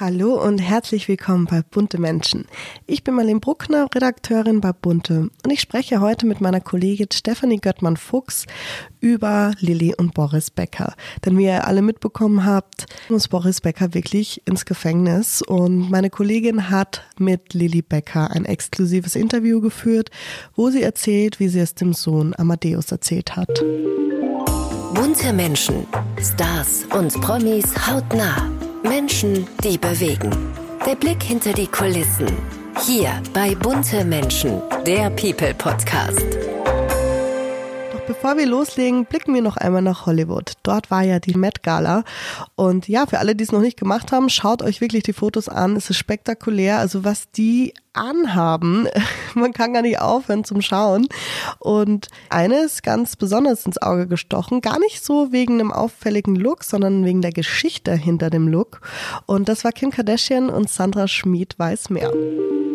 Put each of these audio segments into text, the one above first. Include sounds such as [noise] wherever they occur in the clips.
Hallo und herzlich willkommen bei Bunte Menschen. Ich bin Marlene Bruckner, Redakteurin bei Bunte und ich spreche heute mit meiner Kollegin Stefanie Göttmann-Fuchs über Lilly und Boris Becker. Denn wie ihr alle mitbekommen habt, muss Boris Becker wirklich ins Gefängnis und meine Kollegin hat mit Lilly Becker ein exklusives Interview geführt, wo sie erzählt, wie sie es dem Sohn Amadeus erzählt hat. Bunte Menschen, Stars und Promis hautnah. Menschen, die bewegen. Der Blick hinter die Kulissen. Hier bei Bunte Menschen, der People Podcast. Bevor wir loslegen, blicken wir noch einmal nach Hollywood. Dort war ja die Met Gala. Und ja, für alle, die es noch nicht gemacht haben, schaut euch wirklich die Fotos an. Es ist spektakulär. Also was die anhaben. [laughs] Man kann gar nicht aufhören zum Schauen. Und eines ganz besonders ins Auge gestochen, gar nicht so wegen einem auffälligen Look, sondern wegen der Geschichte hinter dem Look. Und das war Kim Kardashian und Sandra Schmid weiß mehr.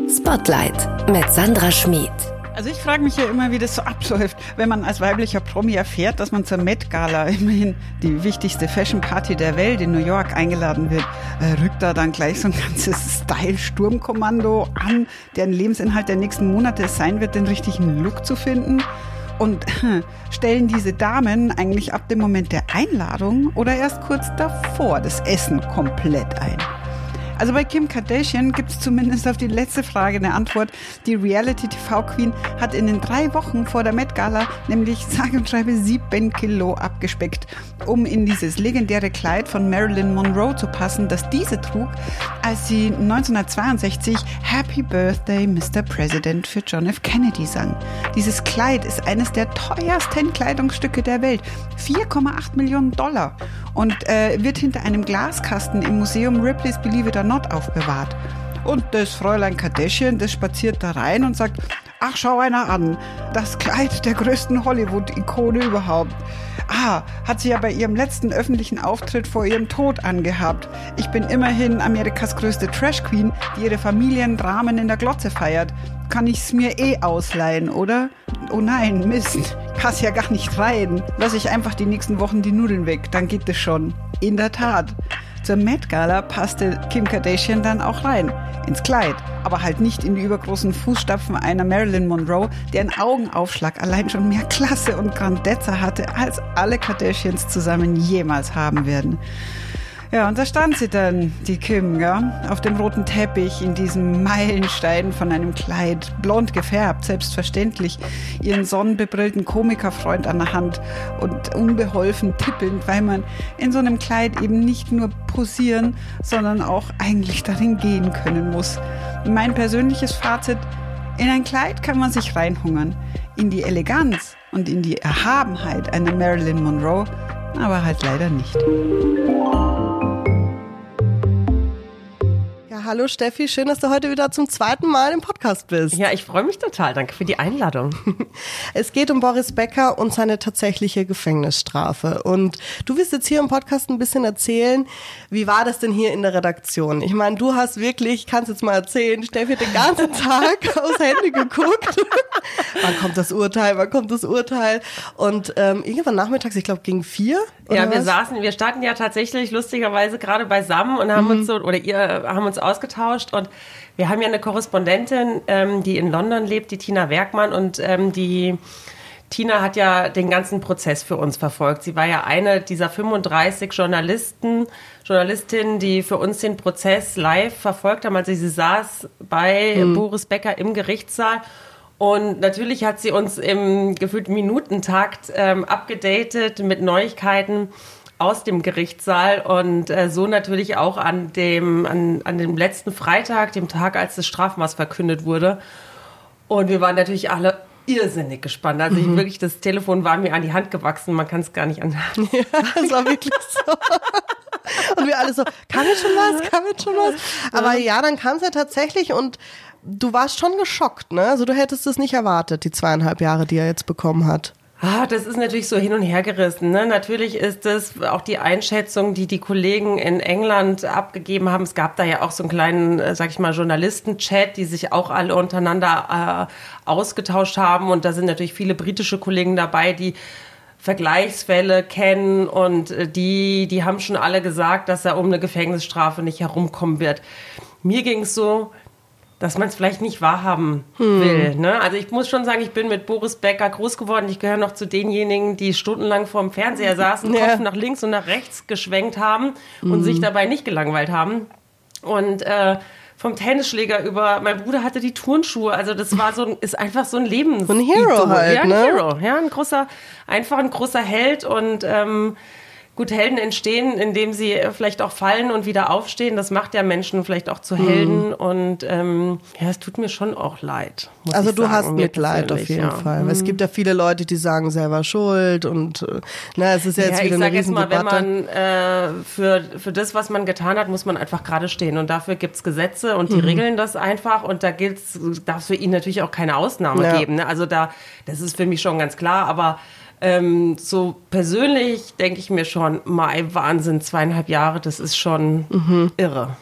Spotlight mit Sandra Schmid. Also ich frage mich ja immer, wie das so [laughs] abläuft, wenn man als weiblicher Promi erfährt, dass man zur Met Gala, immerhin die wichtigste Fashion Party der Welt in New York eingeladen wird, äh, rückt da dann gleich so ein ganzes Style-Sturmkommando an, deren Lebensinhalt der nächsten Monate es sein wird, den richtigen Look zu finden. Und [laughs] stellen diese Damen eigentlich ab dem Moment der Einladung oder erst kurz davor das Essen komplett ein? Also bei Kim Kardashian gibt es zumindest auf die letzte Frage eine Antwort. Die Reality-TV-Queen hat in den drei Wochen vor der Met Gala nämlich sage und schreibe sieben Kilo abgespeckt, um in dieses legendäre Kleid von Marilyn Monroe zu passen, das diese trug, als sie 1962 Happy Birthday Mr. President für John F. Kennedy sang. Dieses Kleid ist eines der teuersten Kleidungsstücke der Welt. 4,8 Millionen Dollar und äh, wird hinter einem Glaskasten im Museum Ripley's Believe It or Not aufbewahrt. Und das Fräulein Kardashian, das spaziert da rein und sagt, ach, schau einer an, das Kleid der größten Hollywood-Ikone überhaupt. Ah, hat sie ja bei ihrem letzten öffentlichen Auftritt vor ihrem Tod angehabt. Ich bin immerhin Amerikas größte Trash-Queen, die ihre Familiendramen in der Glotze feiert. Kann ich's mir eh ausleihen, oder? Oh nein, Mist. Pass ja gar nicht rein. Lass ich einfach die nächsten Wochen die Nudeln weg, dann geht es schon. In der Tat. Zur Met Gala passte Kim Kardashian dann auch rein. Ins Kleid. Aber halt nicht in die übergroßen Fußstapfen einer Marilyn Monroe, deren Augenaufschlag allein schon mehr Klasse und Grandezza hatte, als alle Kardashians zusammen jemals haben werden. Ja, und da stand sie dann, die Kim, ja, auf dem roten Teppich in diesem Meilenstein von einem Kleid, blond gefärbt, selbstverständlich, ihren sonnenbebrillten Komikerfreund an der Hand und unbeholfen tippelnd, weil man in so einem Kleid eben nicht nur posieren, sondern auch eigentlich darin gehen können muss. Mein persönliches Fazit, in ein Kleid kann man sich reinhungern, in die Eleganz und in die Erhabenheit einer Marilyn Monroe, aber halt leider nicht. Hallo Steffi, schön, dass du heute wieder zum zweiten Mal im Podcast bist. Ja, ich freue mich total. Danke für die Einladung. [laughs] Es geht um Boris Becker und seine tatsächliche Gefängnisstrafe. Und du wirst jetzt hier im Podcast ein bisschen erzählen, wie war das denn hier in der Redaktion? Ich meine, du hast wirklich, kannst jetzt mal erzählen, Steffi hat den ganzen [laughs] Tag aufs Handy geguckt. [laughs] wann kommt das Urteil, wann kommt das Urteil? Und ähm, irgendwann nachmittags, ich glaube gegen vier. ja, wir was? saßen, wir starten ja tatsächlich lustigerweise gerade beisammen und haben mhm. uns so, oder ihr haben uns aus ausgetauscht und wir haben ja eine Korrespondentin, ähm, die in London lebt, die Tina Werkmann und ähm, die Tina hat ja den ganzen Prozess für uns verfolgt. Sie war ja eine dieser 35 Journalisten, Journalistinnen, die für uns den Prozess live verfolgt haben. Also sie saß bei mhm. Boris Becker im Gerichtssaal und natürlich hat sie uns im gefühlt Minutentakt ähm, abgedatet mit Neuigkeiten aus dem Gerichtssaal und äh, so natürlich auch an dem, an, an dem letzten Freitag, dem Tag, als das Strafmaß verkündet wurde. Und wir waren natürlich alle irrsinnig gespannt. Also ich, mhm. wirklich, das Telefon war mir an die Hand gewachsen, man kann es gar nicht an. [laughs] Ja, das war wirklich so. Und wir alle so, kann jetzt schon was, kann jetzt schon was. Aber ja, dann kam es ja tatsächlich und du warst schon geschockt, ne? Also du hättest es nicht erwartet, die zweieinhalb Jahre, die er jetzt bekommen hat. Ah, das ist natürlich so hin und her gerissen. Ne? Natürlich ist das auch die Einschätzung, die die Kollegen in England abgegeben haben. Es gab da ja auch so einen kleinen, äh, sag ich mal, Journalisten-Chat, die sich auch alle untereinander äh, ausgetauscht haben. Und da sind natürlich viele britische Kollegen dabei, die Vergleichsfälle kennen und äh, die, die haben schon alle gesagt, dass er um eine Gefängnisstrafe nicht herumkommen wird. Mir ging es so, dass man es vielleicht nicht wahrhaben hm. will. Ne? Also ich muss schon sagen, ich bin mit Boris Becker groß geworden. Ich gehöre noch zu denjenigen, die stundenlang vor dem Fernseher saßen, ja. Kopf nach links und nach rechts geschwenkt haben und mhm. sich dabei nicht gelangweilt haben. Und äh, vom Tennisschläger über, mein Bruder hatte die Turnschuhe, also das war so ein, [laughs] ist einfach so ein Lebens. So ein Hero halt, ja, ein ne? Hero, ja, ein großer, einfach ein großer Held und ähm, Gut, Helden entstehen, indem sie vielleicht auch fallen und wieder aufstehen. Das macht ja Menschen vielleicht auch zu Helden. Mhm. Und ähm, ja, es tut mir schon auch leid. Also du sagen, hast Mitleid auf jeden ja. Fall. Mhm. Es gibt ja viele Leute, die sagen selber Schuld und äh, na, es ist ja jetzt ja, wieder eine Ich sag jetzt mal, wenn man äh, für, für das, was man getan hat, muss man einfach gerade stehen. Und dafür gibt's Gesetze und die mhm. regeln das einfach. Und da gilt's, darf es für ihn natürlich auch keine Ausnahme ja. geben. Ne? Also da, das ist für mich schon ganz klar. Aber ähm, so persönlich denke ich mir schon, mein Wahnsinn, zweieinhalb Jahre, das ist schon mhm. irre.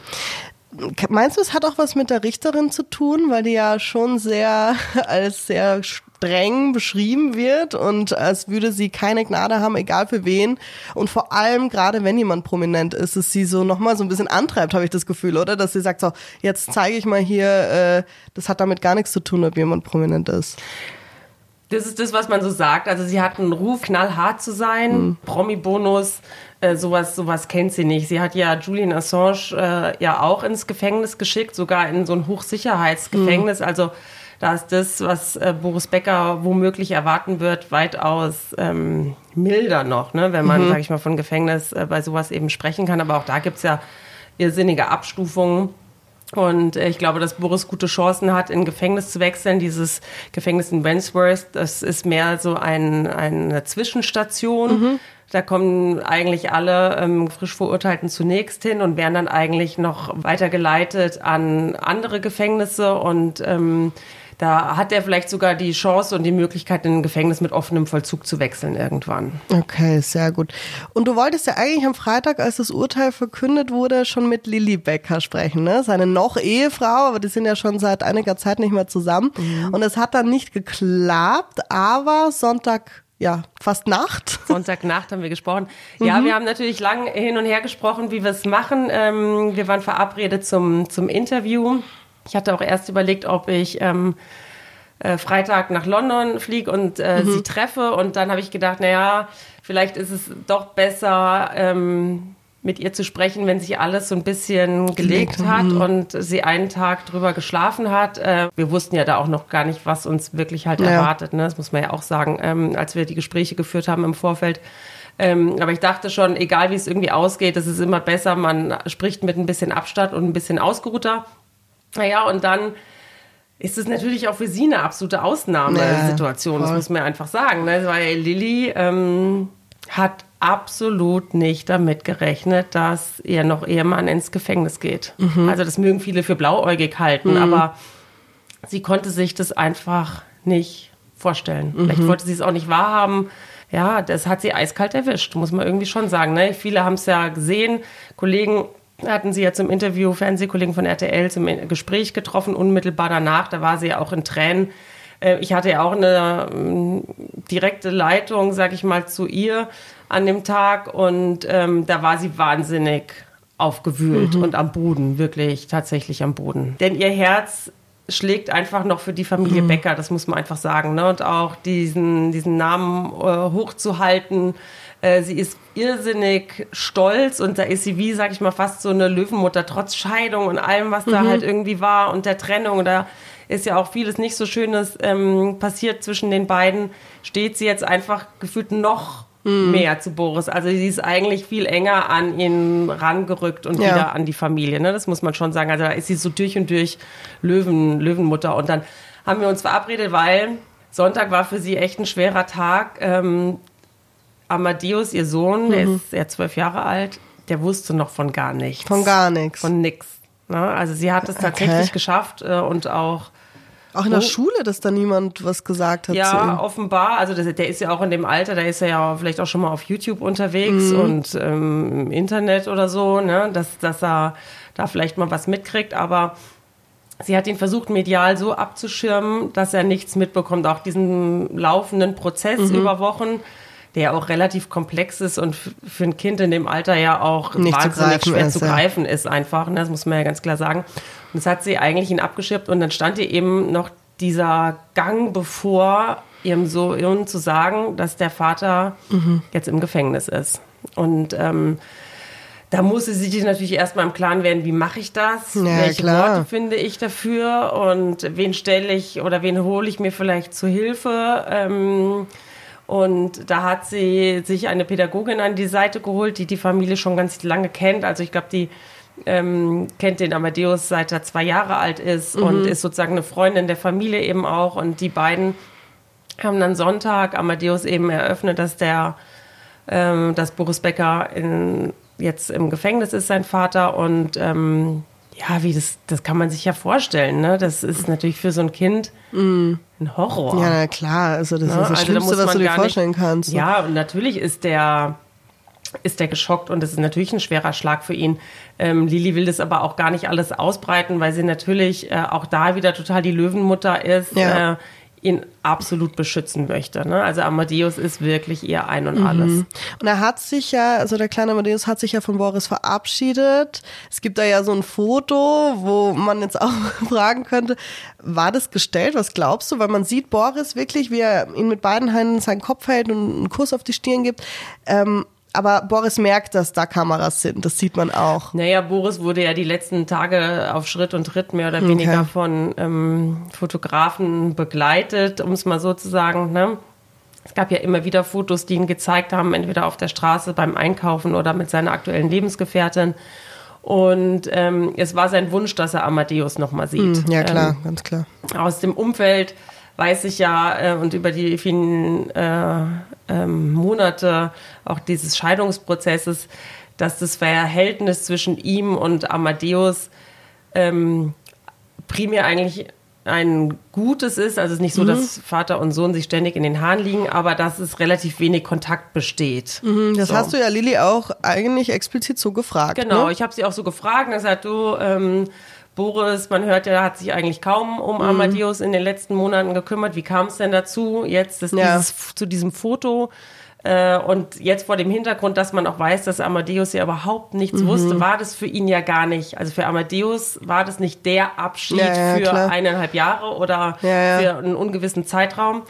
Meinst du, es hat auch was mit der Richterin zu tun, weil die ja schon sehr [laughs] als sehr streng beschrieben wird und als würde sie keine Gnade haben, egal für wen. Und vor allem, gerade wenn jemand prominent ist, ist sie so nochmal so ein bisschen antreibt, habe ich das Gefühl, oder? Dass sie sagt so, jetzt zeige ich mal hier, äh, das hat damit gar nichts zu tun, ob jemand prominent ist. Das ist das, was man so sagt. Also sie hat einen Ruf, knallhart zu sein, mhm. Promi-Bonus, äh, sowas, sowas kennt sie nicht. Sie hat ja Julian Assange äh, ja auch ins Gefängnis geschickt, sogar in so ein Hochsicherheitsgefängnis. Mhm. Also da ist das, was äh, Boris Becker womöglich erwarten wird, weitaus ähm, milder noch, ne? wenn man, mhm. sage ich mal, von Gefängnis äh, bei sowas eben sprechen kann. Aber auch da gibt es ja irrsinnige Abstufungen. Und äh, ich glaube, dass Boris gute Chancen hat, in Gefängnis zu wechseln. Dieses Gefängnis in Wandsworth, das ist mehr so ein, eine Zwischenstation. Mhm. Da kommen eigentlich alle ähm, frisch Verurteilten zunächst hin und werden dann eigentlich noch weitergeleitet an andere Gefängnisse und ähm, da hat er vielleicht sogar die Chance und die Möglichkeit, in ein Gefängnis mit offenem Vollzug zu wechseln irgendwann. Okay, sehr gut. Und du wolltest ja eigentlich am Freitag, als das Urteil verkündet wurde, schon mit Lilly Becker sprechen, ne? Seine noch Ehefrau, aber die sind ja schon seit einiger Zeit nicht mehr zusammen. Mhm. Und es hat dann nicht geklappt, aber Sonntag ja, fast Nacht. [laughs] Sonntagnacht haben wir gesprochen. Ja, mhm. wir haben natürlich lang hin und her gesprochen, wie wir es machen. Ähm, wir waren verabredet zum, zum Interview. Ich hatte auch erst überlegt, ob ich ähm, äh, Freitag nach London fliege und äh, mhm. sie treffe. Und dann habe ich gedacht, naja, vielleicht ist es doch besser, ähm, mit ihr zu sprechen, wenn sich alles so ein bisschen gelegt hat mhm. und sie einen Tag drüber geschlafen hat. Äh, wir wussten ja da auch noch gar nicht, was uns wirklich halt ja. erwartet. Ne? Das muss man ja auch sagen, ähm, als wir die Gespräche geführt haben im Vorfeld. Ähm, aber ich dachte schon, egal wie es irgendwie ausgeht, es ist immer besser, man spricht mit ein bisschen Abstand und ein bisschen ausgeruhter. Naja, und dann ist es natürlich auch für sie eine absolute Ausnahmesituation, ja, das muss man einfach sagen. Ne? Weil Lilly ähm, hat absolut nicht damit gerechnet, dass ihr noch Ehemann ins Gefängnis geht. Mhm. Also das mögen viele für blauäugig halten, mhm. aber sie konnte sich das einfach nicht vorstellen. Mhm. Vielleicht wollte sie es auch nicht wahrhaben. Ja, das hat sie eiskalt erwischt, muss man irgendwie schon sagen. Ne? Viele haben es ja gesehen, Kollegen hatten sie ja zum Interview Fernsehkollegen von RTL zum Gespräch getroffen, unmittelbar danach. Da war sie ja auch in Tränen. Äh, ich hatte ja auch eine ähm, direkte Leitung, sag ich mal, zu ihr an dem Tag und ähm, da war sie wahnsinnig aufgewühlt mhm. und am Boden, wirklich tatsächlich am Boden. Denn ihr Herz schlägt einfach noch für die Familie mhm. Becker, das muss man einfach sagen. Ne? Und auch diesen, diesen Namen äh, hochzuhalten, sie ist irrsinnig stolz und da ist sie wie, sag ich mal, fast so eine Löwenmutter, trotz Scheidung und allem, was mhm. da halt irgendwie war und der Trennung. Da ist ja auch vieles nicht so Schönes ähm, passiert zwischen den beiden. Steht sie jetzt einfach gefühlt noch mhm. mehr zu Boris. Also sie ist eigentlich viel enger an ihn rangerückt und ja. wieder an die Familie. Ne? Das muss man schon sagen. Also da ist sie so durch und durch Löwen, Löwenmutter. Und dann haben wir uns verabredet, weil Sonntag war für sie echt ein schwerer Tag. Ähm, Amadeus, ihr Sohn, mhm. der ist ja zwölf Jahre alt, der wusste noch von gar nichts. Von gar nichts. Von nix. Ne? Also sie hat es tatsächlich okay. geschafft äh, und auch auch in der oh. Schule, dass da niemand was gesagt hat. Ja, offenbar. Also das, der ist ja auch in dem Alter, da ist er ja vielleicht auch schon mal auf YouTube unterwegs mhm. und ähm, im Internet oder so, ne? dass, dass er da vielleicht mal was mitkriegt. Aber sie hat ihn versucht, medial so abzuschirmen, dass er nichts mitbekommt. Auch diesen laufenden Prozess mhm. über Wochen der auch relativ komplex ist und für ein Kind in dem Alter ja auch Nicht wahnsinnig schwer ist, zu greifen ist einfach. Ne? Das muss man ja ganz klar sagen. Und das hat sie eigentlich ihn abgeschirmt und dann stand ihr eben noch dieser Gang bevor ihrem Sohn zu sagen, dass der Vater mhm. jetzt im Gefängnis ist. Und ähm, da musste sie sich natürlich erstmal im Klaren werden, wie mache ich das? Ja, Welche klar. Worte finde ich dafür? Und wen stelle ich oder wen hole ich mir vielleicht zu Hilfe? Ähm, und da hat sie sich eine Pädagogin an die Seite geholt, die die Familie schon ganz lange kennt. Also ich glaube, die ähm, kennt den Amadeus seit er zwei Jahre alt ist mhm. und ist sozusagen eine Freundin der Familie eben auch. Und die beiden haben dann Sonntag Amadeus eben eröffnet, dass der, ähm, dass Boris Becker in, jetzt im Gefängnis ist, sein Vater. Und ähm, ja, wie das, das kann man sich ja vorstellen. Ne? Das ist natürlich für so ein Kind mm. ein Horror. Ja, na klar. Also das ne? ist das also Schlimmste, da was du dir vorstellen nicht, kannst. Ja, und natürlich ist der ist der geschockt und das ist natürlich ein schwerer Schlag für ihn. Ähm, Lili will das aber auch gar nicht alles ausbreiten, weil sie natürlich äh, auch da wieder total die Löwenmutter ist. Ja. Äh, ihn absolut beschützen möchte. Ne? Also Amadeus ist wirklich ihr Ein und Alles. Mhm. Und er hat sich ja, also der kleine Amadeus hat sich ja von Boris verabschiedet. Es gibt da ja so ein Foto, wo man jetzt auch [laughs] fragen könnte, war das gestellt? Was glaubst du? Weil man sieht Boris wirklich, wie er ihn mit beiden Händen seinen Kopf hält und einen Kuss auf die Stirn gibt. Ähm, aber Boris merkt, dass da Kameras sind. Das sieht man auch. Naja, Boris wurde ja die letzten Tage auf Schritt und Tritt mehr oder weniger okay. von ähm, Fotografen begleitet, um es mal so zu sagen. Ne? Es gab ja immer wieder Fotos, die ihn gezeigt haben, entweder auf der Straße beim Einkaufen oder mit seiner aktuellen Lebensgefährtin. Und ähm, es war sein Wunsch, dass er Amadeus nochmal sieht. Hm, ja, klar, ähm, ganz klar. Aus dem Umfeld weiß ich ja äh, und über die vielen äh, ähm, Monate auch dieses Scheidungsprozesses, dass das Verhältnis zwischen ihm und Amadeus ähm, primär eigentlich ein gutes ist. Also es ist nicht so, mhm. dass Vater und Sohn sich ständig in den Haaren liegen, aber dass es relativ wenig Kontakt besteht. Mhm, das so. hast du ja Lilly auch eigentlich explizit so gefragt. Genau, ne? ich habe sie auch so gefragt und gesagt, du, ähm, Boris, man hört ja, hat sich eigentlich kaum um mhm. Amadeus in den letzten Monaten gekümmert. Wie kam es denn dazu, jetzt das, ja. dieses, zu diesem Foto? Äh, und jetzt vor dem Hintergrund, dass man auch weiß, dass Amadeus ja überhaupt nichts mhm. wusste, war das für ihn ja gar nicht. Also für Amadeus war das nicht der Abschied ja, ja, für klar. eineinhalb Jahre oder für einen ungewissen Zeitraum.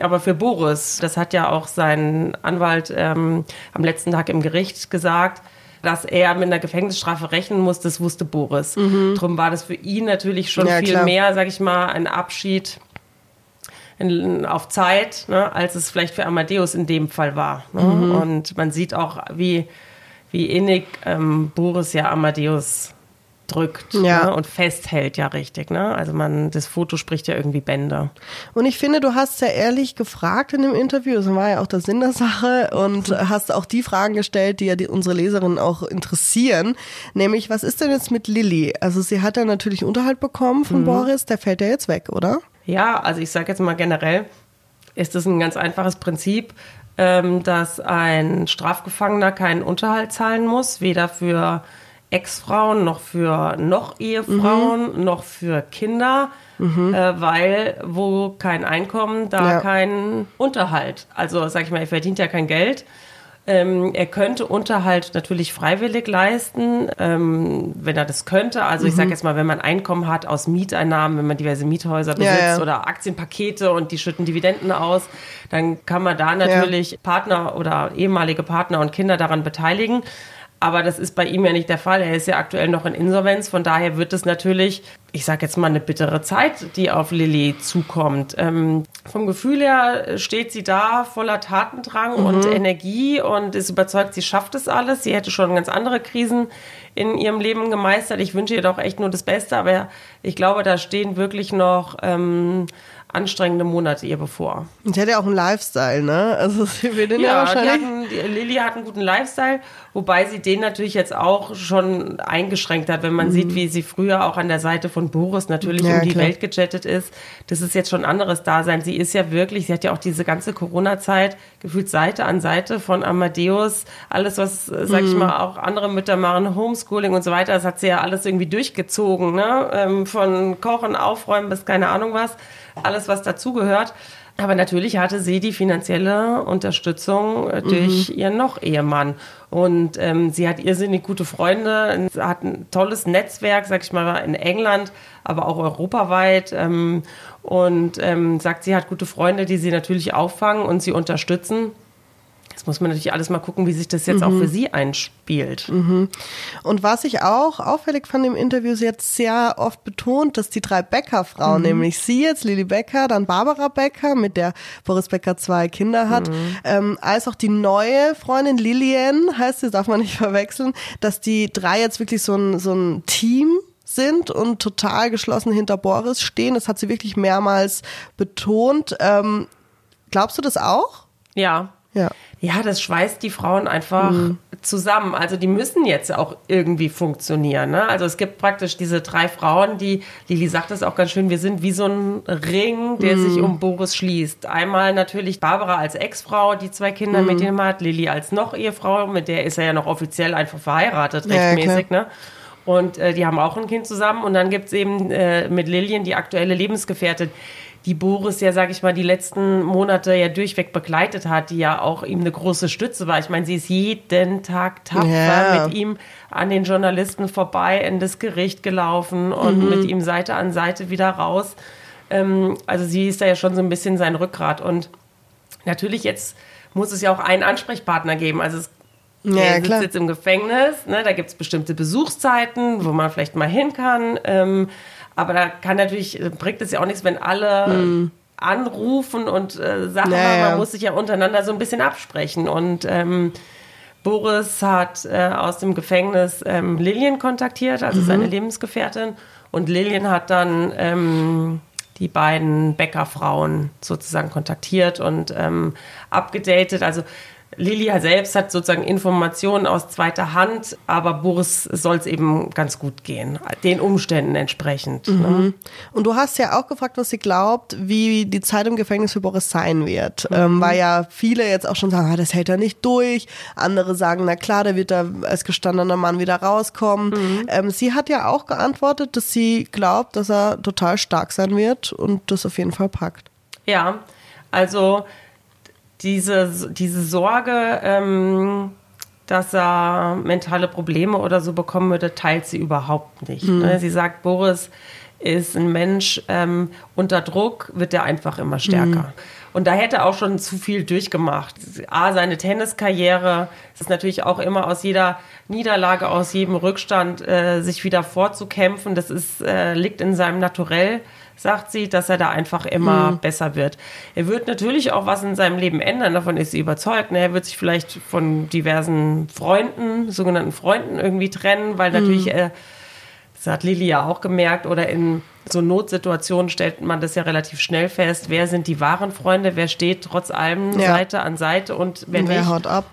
Aber für Boris, das hat ja auch sein Anwalt ähm, am letzten Tag im Gericht gesagt, dass er mit einer Gefängnisstrafe rechnen muss, das wusste Boris. Mhm. Darum war das für ihn natürlich schon ja, viel klar. mehr, sag ich mal, ein Abschied in, auf Zeit, ne, als es vielleicht für Amadeus in dem Fall war. Ne? Mhm. Und man sieht auch, wie, wie innig ähm, Boris ja Amadeus drückt ja. ne, und festhält ja richtig. Ne? Also man, das Foto spricht ja irgendwie Bände. Und ich finde, du hast ja ehrlich gefragt in dem Interview, das war ja auch der Sinn der Sache und hast auch die Fragen gestellt, die ja die, unsere Leserinnen auch interessieren. Nämlich, was ist denn jetzt mit Lilly? Also sie hat ja natürlich Unterhalt bekommen von mhm. Boris, der fällt ja jetzt weg, oder? Ja, also ich sage jetzt mal generell, ist das ein ganz einfaches Prinzip, ähm, dass ein Strafgefangener keinen Unterhalt zahlen muss, weder für Ex-Frauen, noch für noch Ehefrauen, mhm. noch für Kinder, mhm. äh, weil wo kein Einkommen, da ja. kein Unterhalt. Also sag ich mal, er verdient ja kein Geld. Ähm, er könnte Unterhalt natürlich freiwillig leisten, ähm, wenn er das könnte. Also ich sage mhm. jetzt mal, wenn man Einkommen hat aus Mieteinnahmen, wenn man diverse Miethäuser besitzt ja, ja. oder Aktienpakete und die schütten Dividenden aus, dann kann man da natürlich ja. Partner oder ehemalige Partner und Kinder daran beteiligen. Aber das ist bei ihm ja nicht der Fall. Er ist ja aktuell noch in Insolvenz. Von daher wird es natürlich, ich sage jetzt mal, eine bittere Zeit, die auf Lilly zukommt. Ähm, vom Gefühl her steht sie da voller Tatendrang mhm. und Energie und ist überzeugt, sie schafft es alles. Sie hätte schon ganz andere Krisen in ihrem Leben gemeistert. Ich wünsche ihr doch echt nur das Beste. Aber ich glaube, da stehen wirklich noch ähm, anstrengende Monate ihr bevor. Und sie hat ja auch einen Lifestyle, ne? Also sie will den ja, ja wahrscheinlich. Hatten, Lilly hat einen guten Lifestyle, wobei sie den natürlich jetzt auch schon eingeschränkt hat, wenn man mhm. sieht, wie sie früher auch an der Seite von Boris natürlich ja, um die klar. Welt gechattet ist. Das ist jetzt schon ein anderes Dasein. Sie ist ja wirklich, sie hat ja auch diese ganze Corona-Zeit gefühlt Seite an Seite von Amadeus, alles was, sag ich mhm. mal, auch andere Mütter machen, Homeschooling und so weiter, das hat sie ja alles irgendwie durchgezogen, ne? Ähm, von Kochen, Aufräumen bis keine Ahnung was alles, was dazugehört. Aber natürlich hatte sie die finanzielle Unterstützung äh, durch mhm. ihren Noch-Ehemann. Und ähm, sie hat irrsinnig gute Freunde, hat ein tolles Netzwerk, sag ich mal, in England, aber auch europaweit. Ähm, und ähm, sagt, sie hat gute Freunde, die sie natürlich auffangen und sie unterstützen. Jetzt muss man natürlich alles mal gucken, wie sich das jetzt mhm. auch für sie einspielt. Mhm. Und was ich auch auffällig fand im Interview, sie hat sehr oft betont, dass die drei Becker-Frauen, mhm. nämlich sie jetzt, Lili Becker, dann Barbara Becker, mit der Boris Becker zwei Kinder hat, mhm. ähm, als auch die neue Freundin Lilian, heißt sie, darf man nicht [laughs] verwechseln, dass die drei jetzt wirklich so ein, so ein Team sind und total geschlossen hinter Boris stehen. Das hat sie wirklich mehrmals betont. Ähm, glaubst du das auch? Ja. Ja ja, das schweißt die Frauen einfach mhm. zusammen. Also die müssen jetzt auch irgendwie funktionieren. Ne? Also es gibt praktisch diese drei Frauen, die, Lili sagt es auch ganz schön, wir sind wie so ein Ring, der mhm. sich um Boris schließt. Einmal natürlich Barbara als Ex-Frau, die zwei Kinder mhm. mit ihm hat, Lili als Noch-Ehefrau, mit der ist er ja noch offiziell einfach verheiratet, rechtmäßig. Ja, ne? Und äh, die haben auch ein Kind zusammen. Und dann gibt's eben äh, mit Lillian die aktuelle Lebensgefährtin die Boris ja, sage ich mal, die letzten Monate ja durchweg begleitet hat, die ja auch ihm eine große Stütze war. Ich meine, sie ist jeden Tag tapfer ja. mit ihm an den Journalisten vorbei in das Gericht gelaufen und mhm. mit ihm Seite an Seite wieder raus. Ähm, also sie ist da ja schon so ein bisschen sein Rückgrat. Und natürlich jetzt muss es ja auch einen Ansprechpartner geben. Also es ja, er sitzt klar. jetzt im Gefängnis, ne, da gibt es bestimmte Besuchszeiten, wo man vielleicht mal hin kann. Ähm, aber da kann natürlich, bringt es ja auch nichts, wenn alle hm. anrufen und äh, sagen, naja. man muss sich ja untereinander so ein bisschen absprechen. Und ähm, Boris hat äh, aus dem Gefängnis ähm, Lillian kontaktiert, also mhm. seine Lebensgefährtin. Und Lillian hat dann ähm, die beiden Bäckerfrauen sozusagen kontaktiert und ähm, abgedatet. Also Lilia selbst hat sozusagen Informationen aus zweiter Hand, aber Boris soll es eben ganz gut gehen, den Umständen entsprechend. Ne? Mhm. Ne? Und du hast ja auch gefragt, was sie glaubt, wie die Zeit im Gefängnis für Boris sein wird. Mhm. Ähm, weil ja viele jetzt auch schon sagen, ah, das hält er nicht durch. Andere sagen, na klar, der wird da als gestandener Mann wieder rauskommen. Mhm. Ähm, sie hat ja auch geantwortet, dass sie glaubt, dass er total stark sein wird und das auf jeden Fall packt. Ja, also diese, diese Sorge, ähm, dass er mentale Probleme oder so bekommen würde, teilt sie überhaupt nicht. Mhm. Sie sagt, Boris ist ein Mensch, ähm, unter Druck wird er einfach immer stärker. Mhm. Und da hätte er auch schon zu viel durchgemacht. A, seine Tenniskarriere, es ist natürlich auch immer aus jeder Niederlage, aus jedem Rückstand äh, sich wieder vorzukämpfen. Das ist, äh, liegt in seinem Naturell sagt sie, dass er da einfach immer mhm. besser wird. Er wird natürlich auch was in seinem Leben ändern, davon ist sie überzeugt. Ne? Er wird sich vielleicht von diversen Freunden, sogenannten Freunden irgendwie trennen, weil natürlich mhm. er, das hat Lili ja auch gemerkt, oder in so Notsituationen stellt man das ja relativ schnell fest, wer sind die wahren Freunde, wer steht trotz allem ja. Seite an Seite und wenn wer haut ab.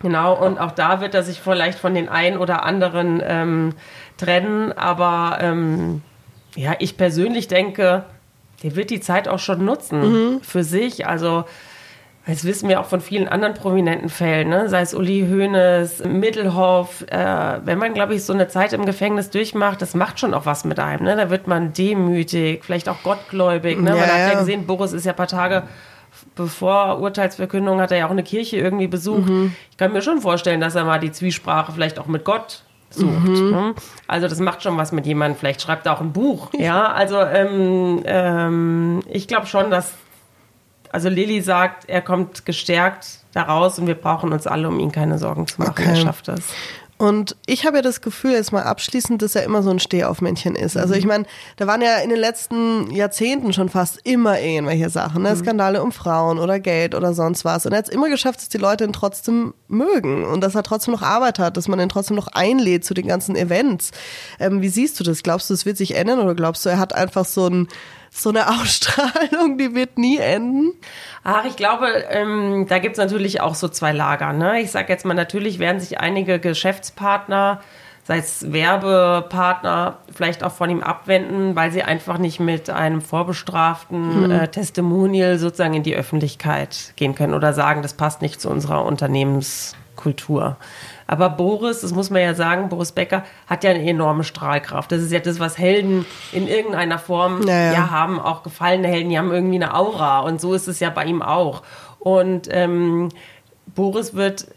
Genau, und auch da wird er sich vielleicht von den einen oder anderen ähm, trennen, aber ähm, ja, ich persönlich denke, der wird die Zeit auch schon nutzen mhm. für sich. Also, das wissen wir auch von vielen anderen prominenten Fällen, ne? sei es Uli Hoeneß, Mittelhoff. Äh, wenn man, glaube ich, so eine Zeit im Gefängnis durchmacht, das macht schon auch was mit einem. Ne? Da wird man demütig, vielleicht auch gottgläubig. Ne? Ja, man hat ja gesehen, Boris ist ja ein paar Tage bevor Urteilsverkündung hat er ja auch eine Kirche irgendwie besucht. Mhm. Ich kann mir schon vorstellen, dass er mal die Zwiesprache vielleicht auch mit Gott sucht. Mhm. Ne? Also das macht schon was mit jemandem. Vielleicht schreibt er auch ein Buch. Ja, also ähm, ähm, ich glaube schon, dass also Lilly sagt, er kommt gestärkt daraus und wir brauchen uns alle um ihn keine Sorgen zu machen. Okay. Er schafft das. Und ich habe ja das Gefühl, jetzt mal abschließend, dass er immer so ein Stehaufmännchen ist. Also mhm. ich meine, da waren ja in den letzten Jahrzehnten schon fast immer irgendwelche Sachen, ne? Mhm. Skandale um Frauen oder Geld oder sonst was. Und er hat es immer geschafft, dass die Leute ihn trotzdem mögen und dass er trotzdem noch Arbeit hat, dass man ihn trotzdem noch einlädt zu den ganzen Events. Ähm, wie siehst du das? Glaubst du, es wird sich ändern oder glaubst du, er hat einfach so ein so eine Ausstrahlung, die wird nie enden? Ach, ich glaube, ähm, da gibt es natürlich auch so zwei Lager. Ne? Ich sage jetzt mal, natürlich werden sich einige Geschäftspartner, sei es Werbepartner, vielleicht auch von ihm abwenden, weil sie einfach nicht mit einem vorbestraften hm. äh, Testimonial sozusagen in die Öffentlichkeit gehen können oder sagen, das passt nicht zu unserer Unternehmens Kultur. Aber Boris, das muss man ja sagen, Boris Becker hat ja eine enorme Strahlkraft. Das ist ja das, was Helden in irgendeiner Form ja, ja. ja haben. Auch gefallene Helden, die haben irgendwie eine Aura. Und so ist es ja bei ihm auch. Und ähm, Boris wird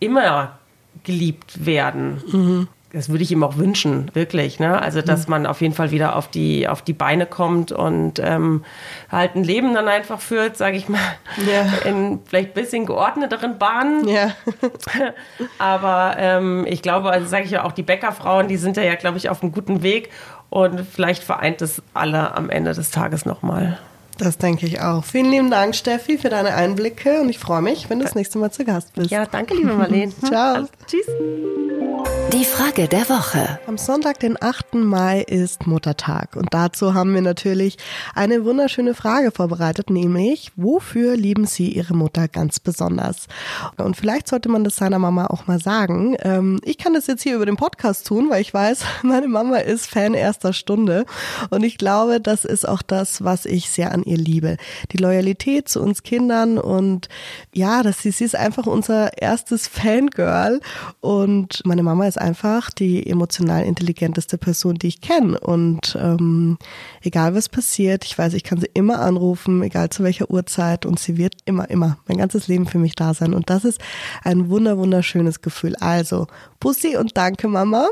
immer geliebt werden. Mhm das würde ich ihm auch wünschen, wirklich. Ne? Also, dass mhm. man auf jeden Fall wieder auf die, auf die Beine kommt und ähm, halt ein Leben dann einfach führt, sage ich mal, ja. in vielleicht ein bisschen geordneteren Bahnen. Ja. [laughs] Aber ähm, ich glaube, also sage ich ja auch, die Bäckerfrauen, die sind ja, glaube ich, auf einem guten Weg und vielleicht vereint es alle am Ende des Tages nochmal. Das denke ich auch. Vielen lieben Dank, Steffi, für deine Einblicke und ich freue mich, wenn du das nächste Mal zu Gast bist. Ja, danke, liebe Marlene. [laughs] Ciao. Also, tschüss. Die Frage der Woche. Am Sonntag, den 8. Mai, ist Muttertag. Und dazu haben wir natürlich eine wunderschöne Frage vorbereitet, nämlich, wofür lieben Sie Ihre Mutter ganz besonders? Und vielleicht sollte man das seiner Mama auch mal sagen. Ähm, ich kann das jetzt hier über den Podcast tun, weil ich weiß, [laughs] meine Mama ist Fan erster Stunde. Und ich glaube, das ist auch das, was ich sehr an ihr liebe. Die Loyalität zu uns Kindern und ja, dass sie, sie ist einfach unser erstes Fangirl. Und meine Mama ist einfach die emotional intelligenteste Person, die ich kenne. Und ähm, egal was passiert, ich weiß, ich kann sie immer anrufen, egal zu welcher Uhrzeit. Und sie wird immer, immer mein ganzes Leben für mich da sein. Und das ist ein wunder, wunderschönes Gefühl. Also, Pussy und danke, Mama.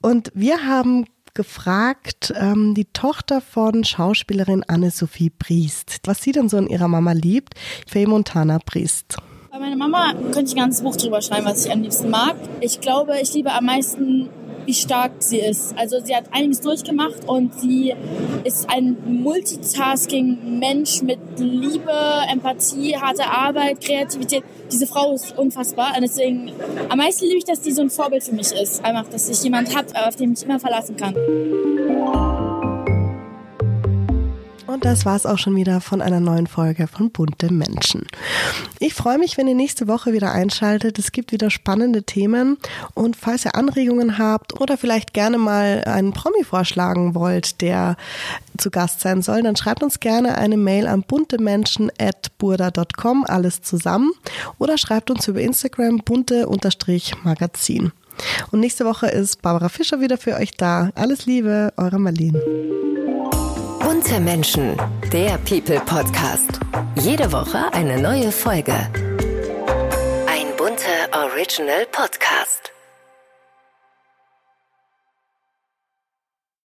Und wir haben gefragt, ähm, die Tochter von Schauspielerin Anne-Sophie Priest, was sie denn so in ihrer Mama liebt, Faye Montana Priest. Bei meiner Mama könnte ich ein ganzes Buch drüber schreiben, was ich am liebsten mag. Ich glaube, ich liebe am meisten, wie stark sie ist. Also sie hat einiges durchgemacht und sie ist ein Multitasking-Mensch mit Liebe, Empathie, harter Arbeit, Kreativität. Diese Frau ist unfassbar und deswegen am meisten liebe ich, dass die so ein Vorbild für mich ist. Einfach, dass ich jemand habe, auf den ich immer verlassen kann. Und das war's auch schon wieder von einer neuen Folge von Bunte Menschen. Ich freue mich, wenn ihr nächste Woche wieder einschaltet. Es gibt wieder spannende Themen. Und falls ihr Anregungen habt oder vielleicht gerne mal einen Promi vorschlagen wollt, der zu Gast sein soll, dann schreibt uns gerne eine Mail an buntemenschen.burda.com, alles zusammen. Oder schreibt uns über Instagram bunte-magazin. Und nächste Woche ist Barbara Fischer wieder für euch da. Alles Liebe, eure Marlene. Bunte Menschen, der People Podcast. Jede Woche eine neue Folge. Ein bunter Original Podcast.